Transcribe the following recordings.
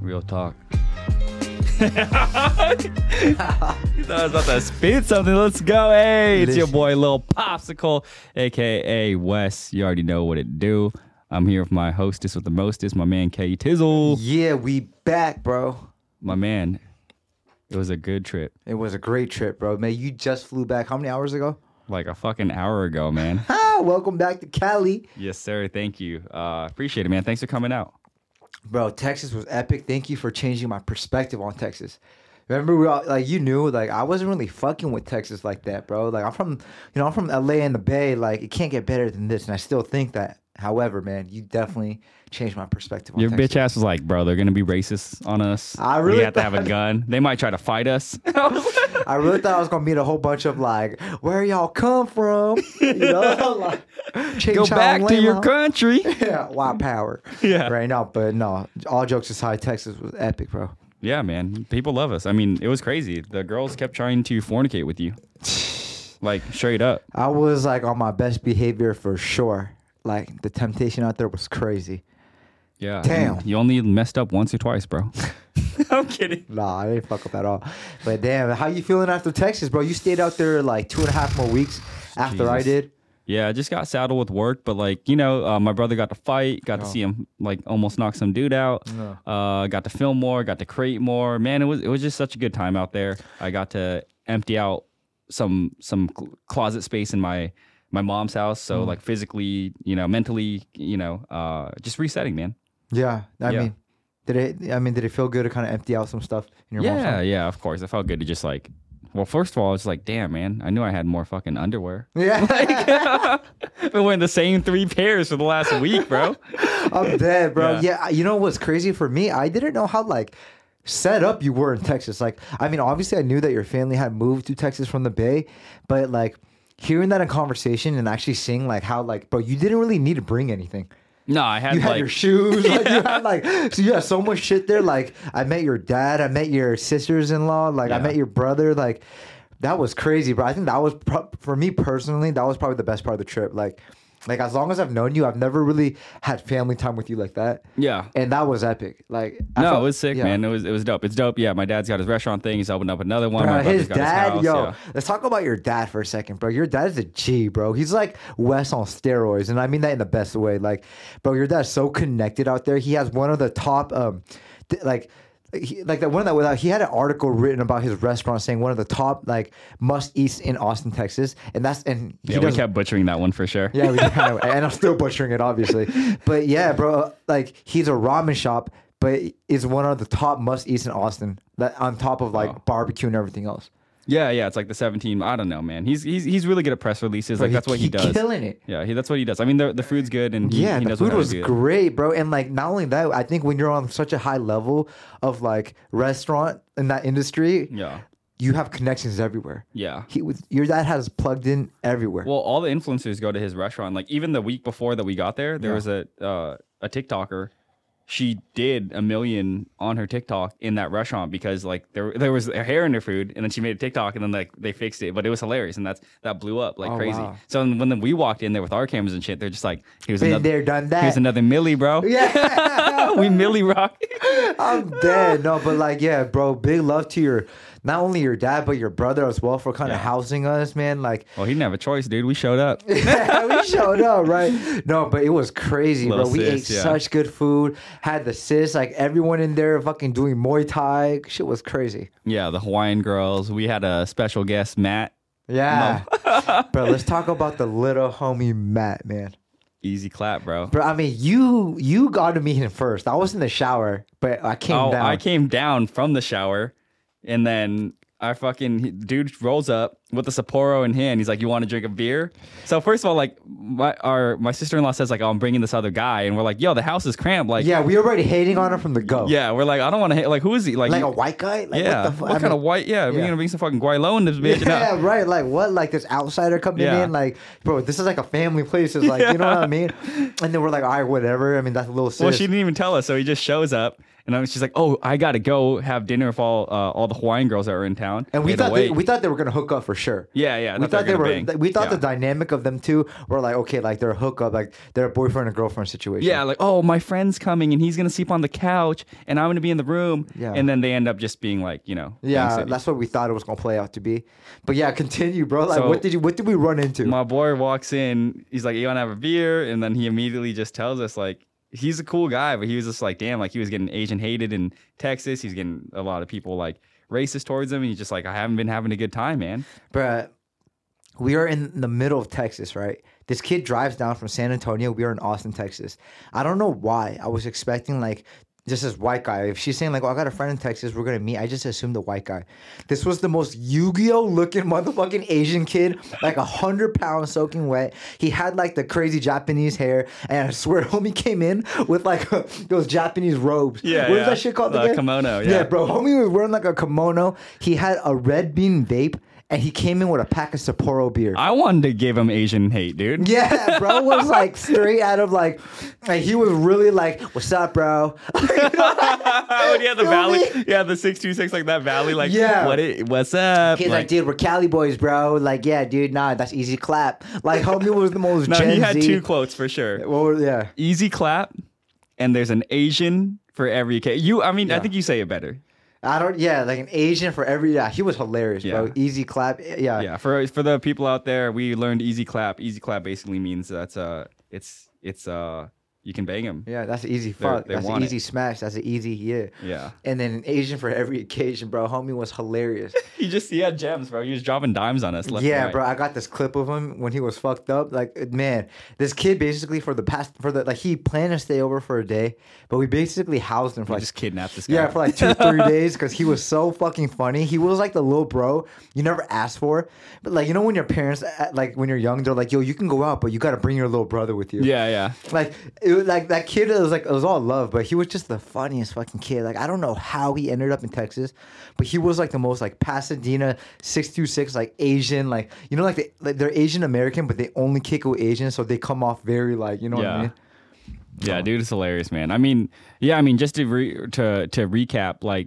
Real talk. you thought I was about to spit something. Let's go. Hey, it's your boy Lil Popsicle, aka Wes. You already know what it do. I'm here with my hostess with the mostest, my man K Tizzle. Yeah, we back, bro. My man, it was a good trip. It was a great trip, bro. Man, you just flew back how many hours ago? Like a fucking hour ago, man. Ah, welcome back to Cali. yes, sir. Thank you. Uh, appreciate it, man. Thanks for coming out. Bro, Texas was epic. Thank you for changing my perspective on Texas. Remember, we all, like you knew, like I wasn't really fucking with Texas like that, bro. Like I'm from, you know, I'm from LA and the Bay. Like it can't get better than this, and I still think that. However, man, you definitely changed my perspective on Your bitch ass was like, bro, they're gonna be racist on us. I really we have to have a gun. They might try to fight us. I really thought I was gonna meet a whole bunch of like, where y'all come from? You know, like, Go back to your country. yeah, white power. Yeah. Right now, but no, all jokes aside, Texas was epic, bro. Yeah, man. People love us. I mean, it was crazy. The girls kept trying to fornicate with you. Like straight up. I was like on my best behavior for sure. Like the temptation out there was crazy. Yeah. Damn. You only messed up once or twice, bro. I'm kidding. Nah, I didn't fuck up at all. But damn, how you feeling after Texas, bro? You stayed out there like two and a half more weeks after I did. Yeah, I just got saddled with work, but like, you know, uh, my brother got to fight, got to Oh. see him like almost knock some dude out. No. Uh, got to film more, got to create more. Man, it was it was just such a good time out there. I got to empty out some some cl- closet space in my my mom's house, so Mm. like physically, you know, mentally, you know, uh, just resetting, man. Yeah, I Yeah. mean, did it? I mean, did it feel good to kind of empty out some stuff in your mom's Yeah, house? yeah, of course. It felt good to just like, well, first of all, it's like, damn, man, I knew I had more fucking underwear. Yeah, like, I've been wearing the same three pairs for the last week, bro. I'm dead, bro. Yeah. Yeah. you know what's crazy for me? I didn't know how like set up you were in Texas. Like, I mean, obviously, I knew that your family had moved to Texas from the Bay, but like hearing that in conversation and actually seeing like how like, bro, you didn't really need to bring anything. No, I had You had like, your shoes, like you had like, so you had so much shit there. Like, I met your dad, I met your sisters-in-law, like I met your brother, like. That was crazy, bro. I think that was pro- for me personally. That was probably the best part of the trip. Like, like as long as I've known you, I've never really had family time with you like that yeah. and that was epic. Like I No, felt- it was sick, yeah. man. It was it was dope. It's dope. Yeah, my dad's got his restaurant thing. He's opened up another one. Bro, his dad, house, yo, yeah. let's talk about your dad for a second, bro. Your dad is a G, bro. He's like Wes on steroids, and I mean that in the best way. Like, bro, your dad's so connected out there. He has one of the top, um, th- like. He, like that one that without he had an article written about his restaurant saying one of the top like must eats in Austin, Texas, and that's and he Yeah, we kept butchering that one for sure. Yeah, we and I'm still butchering it, obviously. But yeah, bro, like he's a ramen shop, but is one of the top must eats in Austin. That on top of like Oh. barbecue and everything else. Yeah, yeah. It's like the 17. I don't know, man. He's he's he's really good at press releases. Bro, like that's what he, does. He's killing it. Yeah, he, that's what he does. I mean, the the food's good and he, Yeah, he the food was great, bro. And like not only that, I think when you're on such a high level of like restaurant in that industry, Yeah, you have connections everywhere. yeah. He was your dad has plugged in everywhere. Well, all the influencers go to his restaurant. Like even the week before that we got there, there Yeah. was a uh, a TikToker. She did a million on her TikTok in that restaurant because like there there was hair in her food, and then she made a TikTok, and then like they fixed it, but it was hilarious, and that's that blew up like Oh, crazy. wow. So when then we walked in there with our cameras and shit, they're just like, "Here's Been another, there, done that. here's another Millie, bro. yeah. we Milly rock." I'm dead. No, but like, yeah, bro, big love to your not only your dad but your brother as well for kind of Yeah. housing us, man. Like, well, he didn't have a choice, dude. We showed up. yeah, we showed up, right? No, but it was crazy, bro. We sis, ate yeah. such good food. Had the sis, like everyone in there, fucking doing Muay Thai. Shit was crazy. yeah, the Hawaiian girls. We had a special guest, Matt. Yeah, bro. Let's talk about the little homie Matt, man. Easy clap, bro. Bro, I mean, you you got to meet him first. I was in the shower, but I came oh, down. I came down from the shower, and then I fucking dude rolls up with the Sapporo in hand. He's like, "You want to drink a beer?" So first of all, like my our my sister in law says like, "Oh, I'm bringing this other guy," and we're like, "Yo, the house is cramped." Like, yeah, we were already hating on him from the go. yeah, we're like, I don't want to hate. like, who is he? Like, like you- a white guy. Like, yeah, what, the fu- what kind mean- of white? Yeah, we're yeah. gonna bring some fucking gweilo in this bitch. Yeah, right. Like what? Like this outsider coming Yeah. in. Like, bro, this is like a family place. It's like you know what I mean. And then we're like, all right, whatever. I mean, that's a little sis. Well, she didn't even tell us, so he just shows up, And she's like, "Oh, I gotta go have dinner with all uh, all the Hawaiian girls that are in town." And we thought they, we thought they were gonna hook up for sure. yeah, yeah. We thought they were. bang. We thought Yeah. the dynamic of them two were like okay, like they're a hookup, like they're a boyfriend and girlfriend situation. Yeah, like, oh, my friend's coming and he's gonna sleep on the couch and I'm gonna be in the room. Yeah. And then they end up just being like, you know, yeah, that's what we thought it was gonna play out to be. But yeah, continue, bro. Like, So- what did you? What did we run into? my boy walks in. He's like, "You want to have a beer?" And then he immediately just tells us like he's a cool guy, but he was just like, "Damn!" Like he was getting Asian hated in Texas. He's getting a lot of people like racist towards him. And he's just like, "I haven't been having a good time, man." Bruh, we are in the middle of Texas, right? This kid drives down from San Antonio. We are in Austin, Texas. I don't know why. I was expecting like just this white guy. If she's saying like, "Oh, I got a friend in Texas, we're gonna meet," I just assumed the white guy. This was the most Yu-Gi-Oh looking motherfucking Asian kid, like a hundred pounds soaking wet. He had like the crazy Japanese hair, and I swear, homie came in with like those Japanese robes. Yeah, what is yeah. that shit called The again? kimono, yeah, yeah. bro. Homie was wearing like a kimono. He had a red bean vape, and he came in with a pack of Sapporo beer. I wanted to give him Asian hate, dude. yeah, bro was like straight out of like, like he was really like, "What's up, bro?" when you had the Feel valley, me? yeah, the six two six like that valley, like Yeah. what it, what's up? He's like, "Dude, we're Cali boys, bro." Like, yeah, dude, nah, that's easy clap. Like, homie was the most no, Gen he had Z. two quotes for sure. What were- yeah, Easy clap, and there's an Asian for every case. You, I mean, I think you say it better. I don't. Yeah, like an Asian for every. Yeah, he was hilarious, bro. Yeah. Easy clap. Yeah, yeah for for the people out there we learned easy clap easy clap basically means that's uh it's it's uh you can bang him Yeah, that's an easy fuck. they That's an want it. easy smash. That's an easy yeah. yeah And then an Asian for every occasion, bro. Homie was hilarious. he just he had gems bro he was dropping dimes on us yeah, right. bro. I got this clip of him when he was fucked up. Like, man, this kid basically for the past for the like he planned to stay over for a day, but we basically housed him for we like just kidnapped this guy yeah for like two three days because he was so fucking funny. He was like the little bro you never asked for, but like you know when your parents uh, like when you're young they're like yo you can go out but you got to bring your little brother with you. yeah yeah Like it was like that kid it was like it was all love, but he was just the funniest fucking kid. Like I don't know how he ended up in Texas, but he was like the most like Pasadena six two six like Asian like you know like they like they're Asian American, but they only kick with Asian, so they come off very like you know what I Yeah. mean. yeah dude it's hilarious man i mean yeah i mean just to re- to to recap like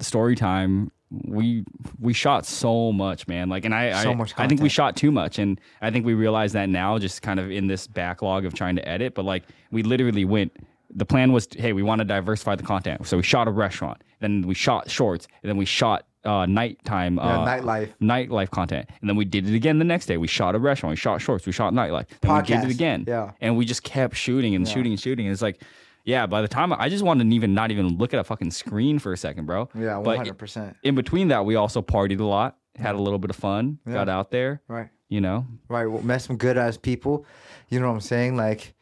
story time we we shot so much man. Like and i So I, much i think we shot too much. And i think we realize that now just kind of in this backlog of trying to edit. But like we literally went the plan was hey we want to diversify the content. So we shot a restaurant then we shot shorts and then we shot uh nighttime Yeah, uh, nightlife. nightlife content. And then we did it again the next day. We shot a restaurant we shot shorts we shot nightlife. Then we did it again. Yeah. and we just kept shooting and shooting and shooting. And it's like, yeah, by the time I just wanted to even not even look at a fucking screen for a second, bro. Yeah, hundred percent. in between that, we also partied a lot, had a little bit of fun, Yeah. got out there, Right. you know. Right. Well, met some good ass people. You know what I'm saying? Like,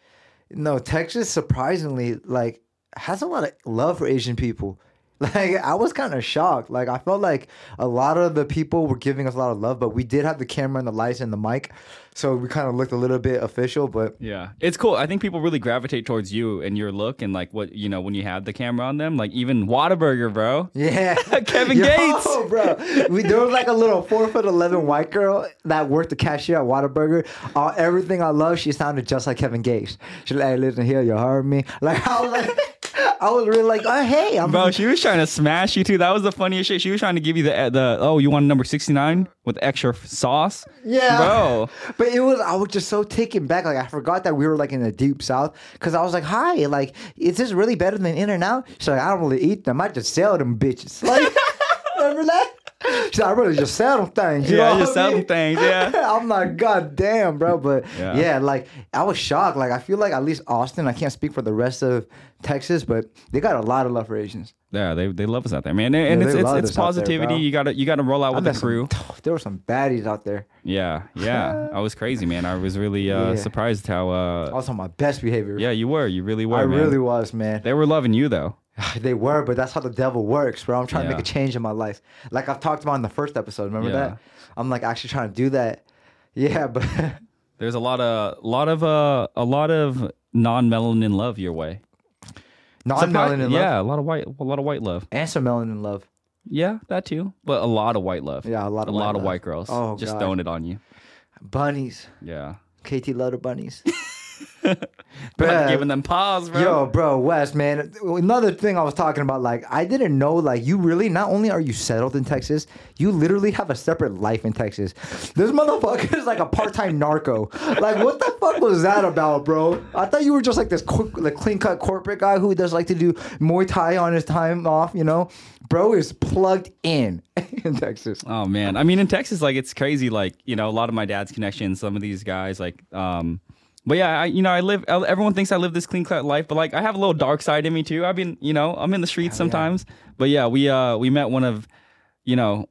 no, Texas surprisingly like has a lot of love for Asian people. Like I was kind of shocked. Like I felt like a lot of the people were giving us a lot of love, but we did have the camera and the lights and the mic, so we kind of looked a little bit official. But Yeah, it's cool. I think people really gravitate towards you and your look and like what you know when you have the camera on them. Like even Whataburger, bro. yeah, Kevin Yo, Gates. bro. We, there was like a little four foot eleven white girl that worked the cashier at Whataburger. Uh, everything I love, she sounded just like Kevin Gates. She like, "Hey, listen here, you heard me?" Like I was like, I was really like, "Oh, hey, I'm." Bro, she was trying to smash you too. That was the funniest shit. She was trying to give you the uh, the oh, you want number sixty nine with extra sauce? Yeah, bro. But it was I was just so taken back. Like I forgot that we were like in the deep south because I was like, "Hi, like, is this really better than In-N-Out?" She's like, "I don't really eat them. I just sell them bitches." Like, remember that? She's like, "I really just sell them things." You Yeah, know I just settle mean? things. Yeah. I'm like, God damn, bro. But Yeah. yeah. like I was shocked. Like I feel like at least Austin. I can't speak for the rest of Texas, but they got a lot of love for Asians. Yeah, they, they love us out there, man. And, Yeah, it's it's, it's out there, positivity. you gotta you gotta roll out I with the met some- crew. there were some baddies out there. Yeah, yeah. I was crazy, man. I was really uh, Yeah. surprised how. I Uh, was on my best behavior. yeah, you were. You really were. I man. really was, man. They were loving you though. They were, but that's how the devil works, bro. I'm trying to make a change in my life. Like I've talked about in the first episode. Remember Yeah. that? I'm like actually trying to do that. Yeah, but There's a lot of lot of uh a lot of non melanin love your way. non-melanin love Yeah, a lot of white a lot of white love. and some melanin love. Yeah, that too. But a lot of white love. Yeah, a lot of a white lot of white girls. Oh, just God. throwing it on you. Bunnies. Yeah. KT love the bunnies. Bruh. giving them pause, bro. Yo, bro, Wes, man. Another thing I was talking about, like, I didn't know, like, you really not only are you settled in Texas, you literally have a separate life in Texas. This motherfucker is like a part-time narco. Like, what the fuck was that about, bro? I thought you were just like this quick, like clean-cut corporate guy who does like to do Muay Thai on his time off, you know? Bro is plugged in in Texas. Oh man, I mean in Texas, like it's crazy. Like you know, a lot of my dad's connections, some of these guys, like, um, but yeah, I, you know, I live. Everyone thinks I live this clean cut life, but like I have a little dark side in me too. I've been, you know, I'm in the streets sometimes. But yeah, we uh we met one of, you know,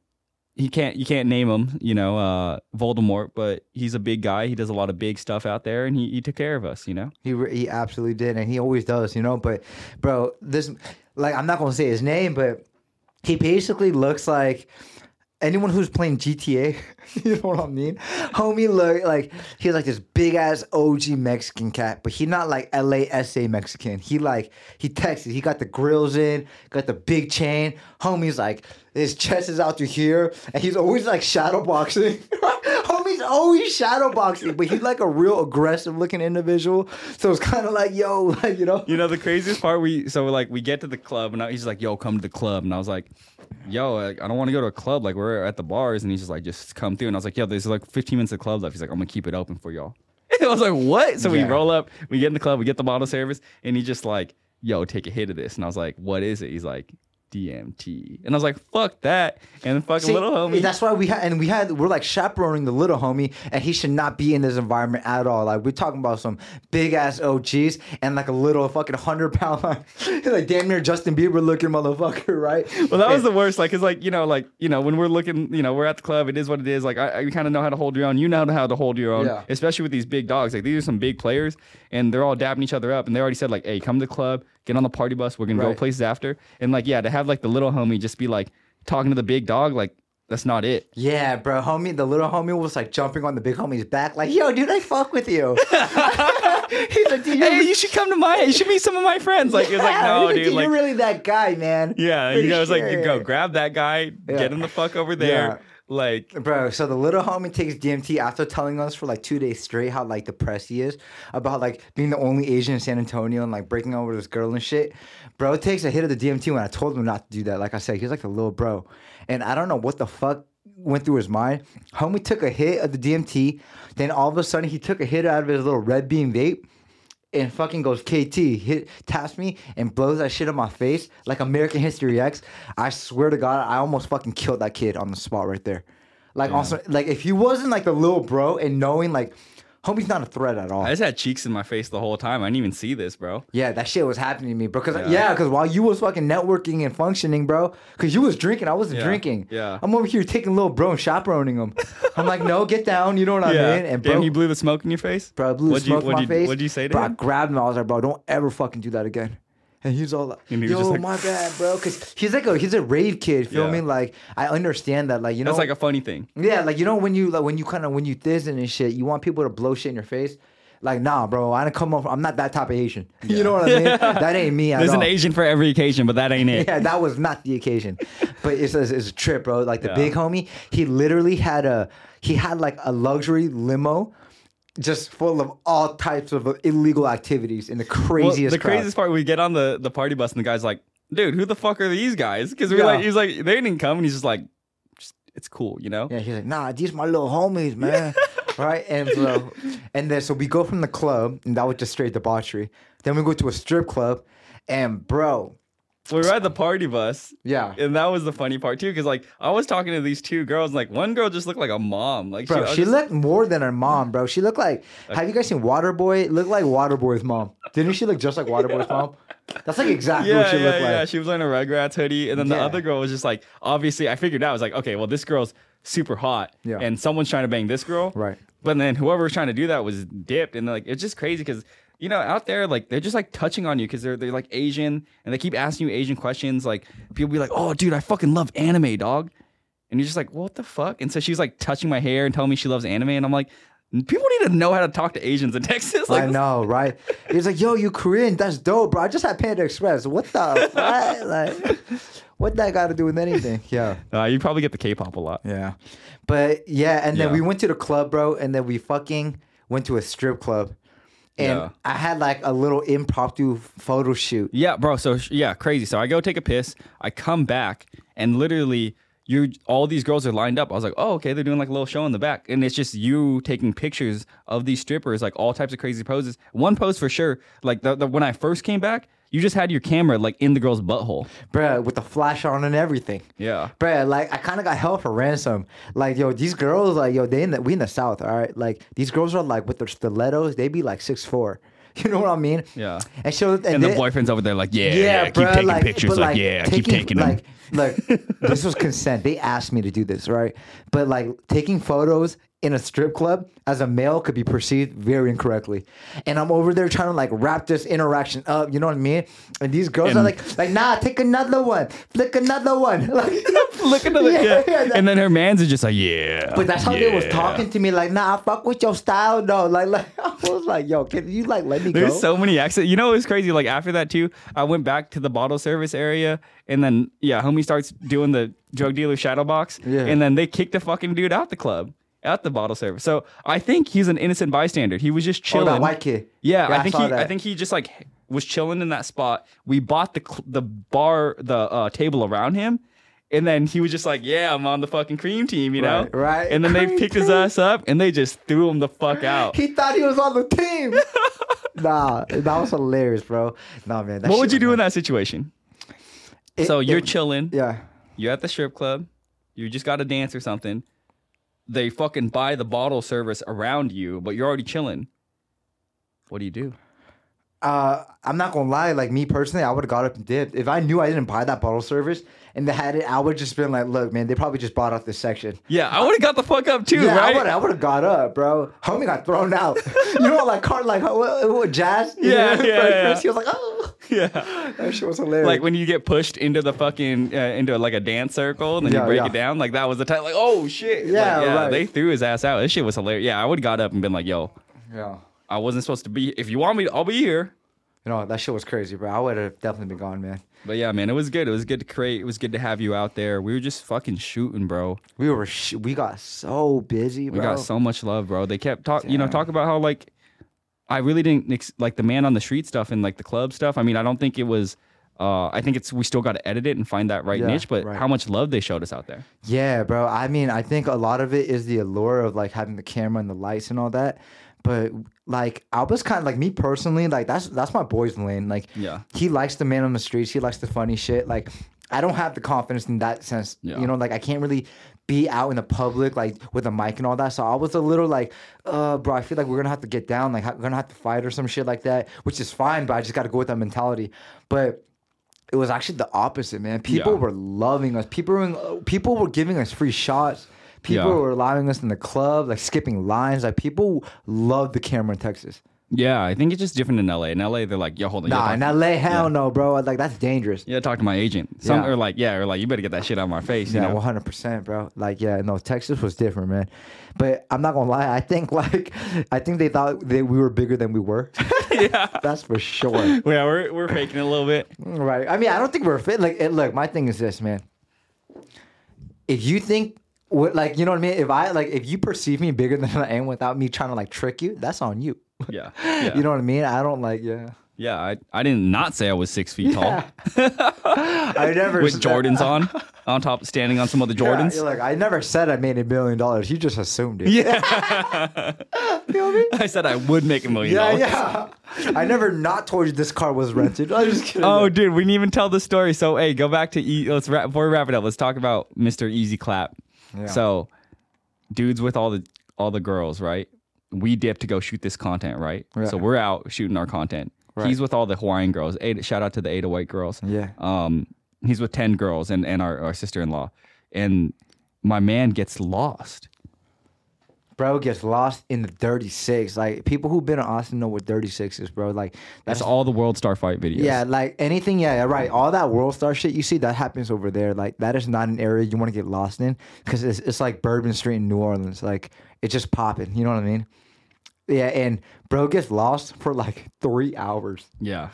he can't you can't name him, you know, uh Voldemort, but he's a big guy. He does a lot of big stuff out there, and he, he took care of us, you know. He re- he absolutely did, and he always does, you know. But bro, this like I'm not gonna say his name, but he basically looks like anyone who's playing GTA. you know what I mean? Homie look like he's like this big ass OG Mexican cat, but he not like LA LASA Mexican. He like he Texas. He got the grills in, got the big chain. Homie's like his chest is out to here, and he's always like shadow boxing. Always shadow boxing, but he's like a real aggressive looking individual. So it's kind of like, yo, like you know, You know the craziest part we so like we get to the club and I- he's like, "Yo, come to the club," and I was like, "Yo, like, I don't want to go to a club. Like we're at the bars," and he's just like, "Just come through." And I was like, "Yo, there's like 15 minutes of club left." He's like, "I'm gonna keep it open for y'all." I was like, "What?" So we roll up, we get in the club, we get the bottle service, and he's just like, "Yo, take a hit of this," and I was like, "What is it?" He's like. DMT, and I was like, "Fuck that!" And fucking See, little homie, That's why we had, and we had, we're like chaperoning the little homie, and he should not be in this environment at all. Like we're talking about some big ass OGs and like a little fucking hundred pound, like, like damn near Justin Bieber looking motherfucker, right? Well, that was the worst. Like, it's like you know, like you know, when we're looking, you know, we're at the club. It is what it is. Like, I, I kind of know how to hold your own. You know how to hold your own, Yeah. especially with these big dogs. Like, these are some big players, and they're all dabbing each other up. And they already said like, "Hey, come to the club, get on the party bus. We're gonna go places after." And like, yeah, to have like the little homie just be like talking to the big dog, like that's not it. Yeah, bro, homie, the little homie was like jumping on the big homie's back, like, yo, dude, I fuck with you. He's like, dude, Hey, you should come to my. You should meet some of my friends. Like, it's like, Yeah, no, he's dude. Like, you're really that guy, man. yeah, you know, it's like, you go grab that guy, Yeah. get him the fuck over there. Yeah. Like, Bro, so the little homie takes DMT after telling us for like two days straight how like depressed he is about like being the only Asian in San Antonio and like breaking up with this girl and shit. Bro takes a hit of the DMT when I told him not to do that. Like I said, he's like a little bro. And I don't know what the fuck went through his mind. Homie took a hit of the DMT, then all of a sudden he took a hit out of his little red beam vape and fucking goes KT, hit taps me and blows that shit in my face like American History X. I swear to God, I almost fucking killed that kid on the spot right there. Like also, like if he wasn't like the little bro and knowing like, homie's not a threat at all. I just had cheeks in my face the whole time. I didn't even see this, bro. yeah, that shit was happening to me, bro. Cause Yeah. yeah, because while you was fucking networking and functioning, bro, cause you was drinking, I wasn't Yeah, drinking. yeah. I'm over here taking little bro and chaperoning him. I'm like, no, get down. You know what I mean? And Damn, bro, he blew the smoke in your face. Bro, I blew What'd smoke you, in my you, face. What'd you say to bro, I him? grabbed him. I was like, bro, don't ever fucking do that again. And he's all like, And he yo, like- my bad, bro. Because he's like a he's a rave kid. Feel Yeah. me? Like I understand that. Like you know, That's like a funny thing. yeah, like you know when you like when you kind of when you thizzing and shit, you want people to blow shit in your face. Like nah, bro, I didn't come up. I'm not that type of Asian. You know what I mean? that ain't me There's all. an Asian for every occasion, but that ain't it. Yeah, that was not the occasion. But it's a, it's a trip, bro. Like the Yeah. big homie, he literally had a he had like a luxury limo just full of all types of illegal activities in the Well, craziest the crowd. craziest part, we get on the, the party bus and the guy's like, dude, who the fuck are these guys? Because we're Yeah. like, he's like, they didn't come. And he's just like, just, it's cool, you know? Yeah, he's like, nah, these my little homies, man. right? And so and then so we go from the club, and that was just straight debauchery. Then we go to a strip club, and bro, We were at the party bus. yeah. And that was the funny part too, because like I was talking to these two girls, and like one girl just looked like a mom. Like Bro, was she just- looked more than her mom, bro. She looked like. Uh, have you guys seen Waterboy? Looked like Waterboy's mom. Didn't she look just like Waterboy's mom? That's like exactly yeah, what she yeah, looked like. yeah. She was wearing a Rugrats hoodie, and then the other girl was just like, obviously, I figured out. I was like, okay, well, this girl's super hot, Yeah. and someone's trying to bang this girl, Right. But then whoever was trying to do that was dipped, and like it's just crazy because you know out there like they're just like touching on you because they're they're like Asian and they keep asking you Asian questions. Like people be like, oh, dude, I fucking love anime, dog, and you're just like, what the fuck? And so she's like touching my hair and telling me she loves anime, and I'm like. People need to know how to talk to Asians in Texas. Like, I know, right? He's like, "Yo, you Korean? That's dope, bro. I just had Panda Express. What the fuck? Like, what that got to do with anything?" Yeah. Uh, you probably get the K-pop a lot. Yeah. But yeah, and then Yeah. we went to the club, bro, and then we fucking went to a strip club. And Yeah. I had like a little impromptu photo shoot. Yeah, bro. So yeah, crazy. So I go take a piss. I come back, and literally, you all these girls are lined up. I was like, oh, okay, they're doing like a little show in the back, and it's just you taking pictures of these strippers, like all types of crazy poses. One pose for sure, like the, the when I first came back, you just had your camera like in the girl's butthole. bruh, with the flash on and everything. Yeah. Bruh, like I kind of got held for ransom. Like, yo, these girls, like, yo, they in the, we in the south, all right. Like, these girls are like with their stilettos, they be like six four. You know what I mean? Yeah. And so, and, And the they- boyfriend's over there like, yeah, yeah, keep bruh, taking like- pictures. but, Like, yeah, keep taking them. like, Look, this was consent. They asked me to do this, right? But like taking photos in a strip club as a male could be perceived very incorrectly. And I'm over there trying to like wrap this interaction up. You know what I mean? And these girls are like, like, nah, take another one, flick another one. Like, Look at the Yeah, yeah, yeah, that- And then her man's are just like, yeah. but that's how they was talking to me. Like, nah, I fuck with your style though. Like, like I was like, yo, can you like let me go? There's go? so many accents. You know, it was crazy. Like after that too, I went back to the bottle service area, and then yeah, homie starts doing the drug dealer shadow box, Yeah. and then they kicked the fucking dude out the club, out the bottle service. So I think he's an innocent bystander. He was just chilling. oh, that white kid. Yeah, Yeah, I I think saw he. I think he just like was chilling in that spot. We bought the cl- the bar, the uh, table around him. And then he was just like, "Yeah, I'm on the fucking Kream Team," you know. Right, right. And then they Kream picked his ass up and they just threw him the fuck out. He thought he was on the team. nah, that was hilarious, bro. Nah, man. that what would you do in that situation? It- so you're it- chilling. Yeah. You're at the strip club. You just got to dance or something. They fucking buy the bottle service around you, but you're already chilling. What do you do? Uh, I'm not gonna lie. Like me personally, I would have got up and dipped. If I knew I didn't buy that bottle service and they had it, I would just been like, "Look, man, they probably just bought out this section." Yeah, I would have got the fuck up too, yeah, right? I would. I have got up, bro. Homie got thrown out. you know, like car, like what, what, jazz. Yeah, know, yeah, first- yeah. first He was like, "Oh, yeah. that shit was hilarious." Like when you get pushed into the fucking uh, into like a dance circle and then Yeah, you break yeah. it down, like that was the time. Like, oh shit! Yeah, Like, right. They threw his ass out. This shit was hilarious. Yeah, I would have got up and been like, "Yo, yeah. I wasn't supposed to be. If you want me, I'll be here." You know, that shit was crazy, bro. I would have definitely been gone, man. But yeah, man, it was good. It was good to create. It was good to have you out there. We were just fucking shooting, bro. We were, sh- we got so busy, bro. We got so much love, bro. They kept talk, you know, talk about how like I really didn't like the man on the street stuff and like the club stuff. I mean, I don't think it was. Uh, I think it's we still got to edit it and find that right Yeah, niche. But right. how much love they showed us out there. Yeah, bro. I mean, I think a lot of it is the allure of like having the camera and the lights and all that. But like, I was kind of like me personally, like that's that's my boy's lane. Like, Yeah. he likes the man on the streets. He likes the funny shit. Like, I don't have the confidence in that sense. Yeah. You know, like I can't really be out in the public like with a mic and all that. So I was a little like, uh, bro, I feel like we're gonna have to get down. Like, we're gonna have to fight or some shit like that, which is fine. But I just got to go with that mentality. But it was actually the opposite, man. People Yeah. were loving us. People were people were giving us free shots. People Yeah. were allowing us in the club, like skipping lines. Like people loved the camera in Texas. Yeah, I think it's just different in LA. In LA, they're like, yo, hold on. Nah, in LA, hell no, bro. Like that's dangerous. Yeah, talk to my agent. Some Yeah. are like, yeah, or like, you better get that shit out of my face. You Yeah, know? one hundred percent, bro. Like, yeah, no, Texas was different, man. But I'm not gonna lie. I think like I think they thought that we were bigger than we were. yeah. that's for sure. Yeah, we're we're faking it a little bit. Mm, right. I mean, I don't think we're fit. Like, it, look, my thing is this, man. If you think, what, like, you know what I mean? If I like, if you perceive me bigger than I am without me trying to like trick you, that's on you. Yeah. yeah. You know what I mean? I don't like, yeah. Yeah, I, I did not say I was six feet tall I never with said- Jordans on, on top, standing on some of the Yeah, Jordans. you're like, I never said I made a million dollars. You just assumed it. Yeah. Feel me? I said I would make a million Yeah, dollars. yeah. I never not told you this car was rented. I'm just kidding. Oh, dude, we didn't even tell the story. So, hey, go back to e- let's wrap before we wrap it up. Let's talk about Mr. Easy Clap. Yeah. So, dudes with all the all the girls, right? We dip to go shoot this content, right? Yeah. So we're out shooting our content. Right. He's with all the Hawaiian girls. Eight, shout out to the Ada White girls. Yeah. Um, he's with ten girls and and our, our sister in law, and my man gets lost. Bro gets lost in the 36. Like, people who've been in Austin know what 36 is, bro. Like, That's all the World Star Fight videos. Yeah, like anything, yeah, right. All that world star shit you see that happens over there. Like that is not an area you want to get lost in because it's, it's like Bourbon Street in New Orleans. Like it's just popping. You know what I mean? Yeah, and bro gets lost for like three hours. yeah.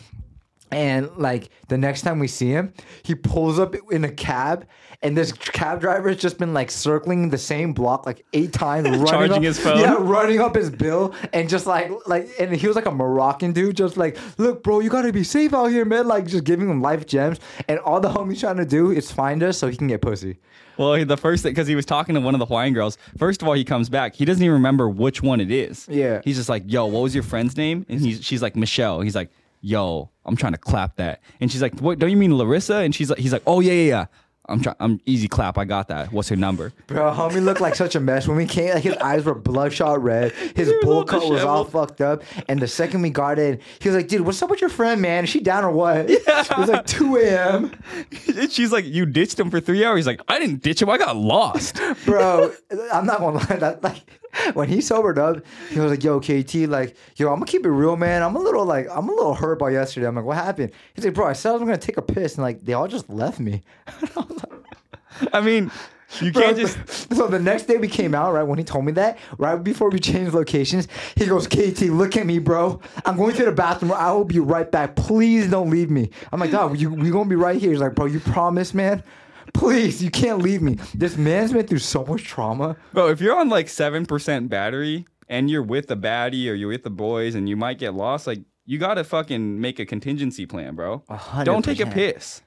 And like the next time we see him, he pulls up in a cab, and this cab driver has just been like circling the same block like eight times, running Charging up, his phone? Yeah, running up his bill, and just like like, and he was like a Moroccan dude, just like, look, bro, you gotta be safe out here, man. Like just giving him life gems, and all the homie's trying to do is find us so he can get pussy. Well, the first thing because he was talking to one of the Hawaiian girls. First of all, he comes back. He doesn't even remember which one it is. Yeah. He's just like, "Yo, what was your friend's name?" And he's she's like Michelle. He's like, "Yo, I'm trying to clap that." And she's like, "What? Don't you mean Larissa?" And she's like, "He's like, oh yeah, yeah, yeah. I'm trying. I'm easy clap. I got that. What's her number?" Bro, homie looked like such a mess when we came. Like his eyes were bloodshot red. His bowl cut was all fucked up. And the second we got in, he was like, "Dude, what's up with your friend, man? Is she down or what?" It was like 2 a.m. And she's like, "You ditched him for three hours." He's like, "I didn't ditch him. I got lost." Bro, I'm not gonna lie. That like when he sobered up, he was like, "Yo, KT, like, yo, I'm gonna keep it real, man. I'm a little like, I'm a little hurt by yesterday." I'm like, "What happened?" He's like, "Bro, I said I was gonna take a piss, and like, they all just left me." I mean, you can't just. so the next day we came out, right when he told me that, right before we changed locations, he goes, "KT, look at me, bro. I'm going to the bathroom. I will be right back. Please don't leave me." I'm like, "Dog, you we gonna be right here?" He's like, "Bro, you promise, man." Please, you can't leave me. This man's been through so much trauma. Bro, if you're on like seven percent battery and you're with the baddie or you're with the boys and you might get lost, like you gotta fucking make a contingency plan, bro. Hundred Don't take a piss.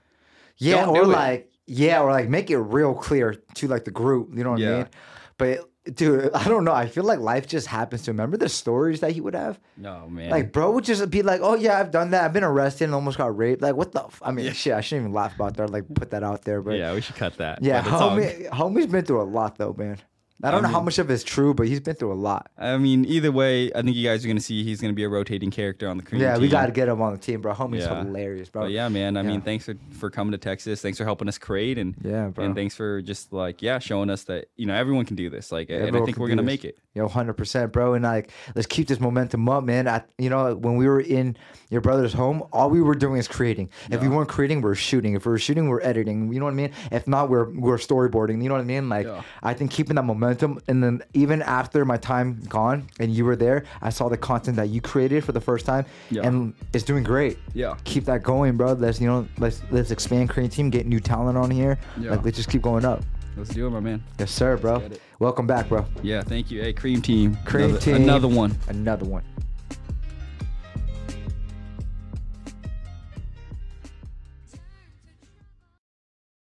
Yeah, Don't or do it. like yeah, or like make it real clear to like the group. You know what I mean? But dude, I don't know. I feel like life just happens to him. remember the stories that he would have. No man. Like, bro would just be like, "Oh yeah, I've done that. I've been arrested and almost got raped." Like, what the? F- I mean, shit. I shouldn't even laugh about that. Like, put that out there. But yeah, yeah, we should cut that. Yeah, homie, homie's been through a lot though, man. I don't know how much of it's true, but he's been through a lot. I mean, either way, I think you guys are gonna see he's gonna be a rotating character on the Kream Yeah, we got to get him on the team, bro. Homie's Yeah. hilarious, bro. But yeah, man. I Yeah. mean, thanks for, for coming to Texas. Thanks for helping us create and Yeah, bro. and thanks for just like yeah, showing us that you know everyone can do this. Like, and I think we're gonna this. make it. Yo, hundred percent, bro. And like, let's keep this momentum up, man. I, you know, when we were in your brother's home, all we were doing is creating. If we weren't creating, we are shooting. If we were shooting, we are editing. You know what I mean? If not, we're we're storyboarding. You know what I mean? Like, Yeah. I think keeping that momentum, and then even after my time gone and you were there, I saw the content that you created for the first time, Yeah. and it's doing great. Yeah. keep that going, bro. Let's you know, let's let's expand creating team, get new talent on here. Yeah. Like, let's just keep going up. Let's do it, my man. Yes, sir, bro. Welcome back, bro. Yeah, thank you. Hey, Kream Team. Kream Another- team. Another one. Another one.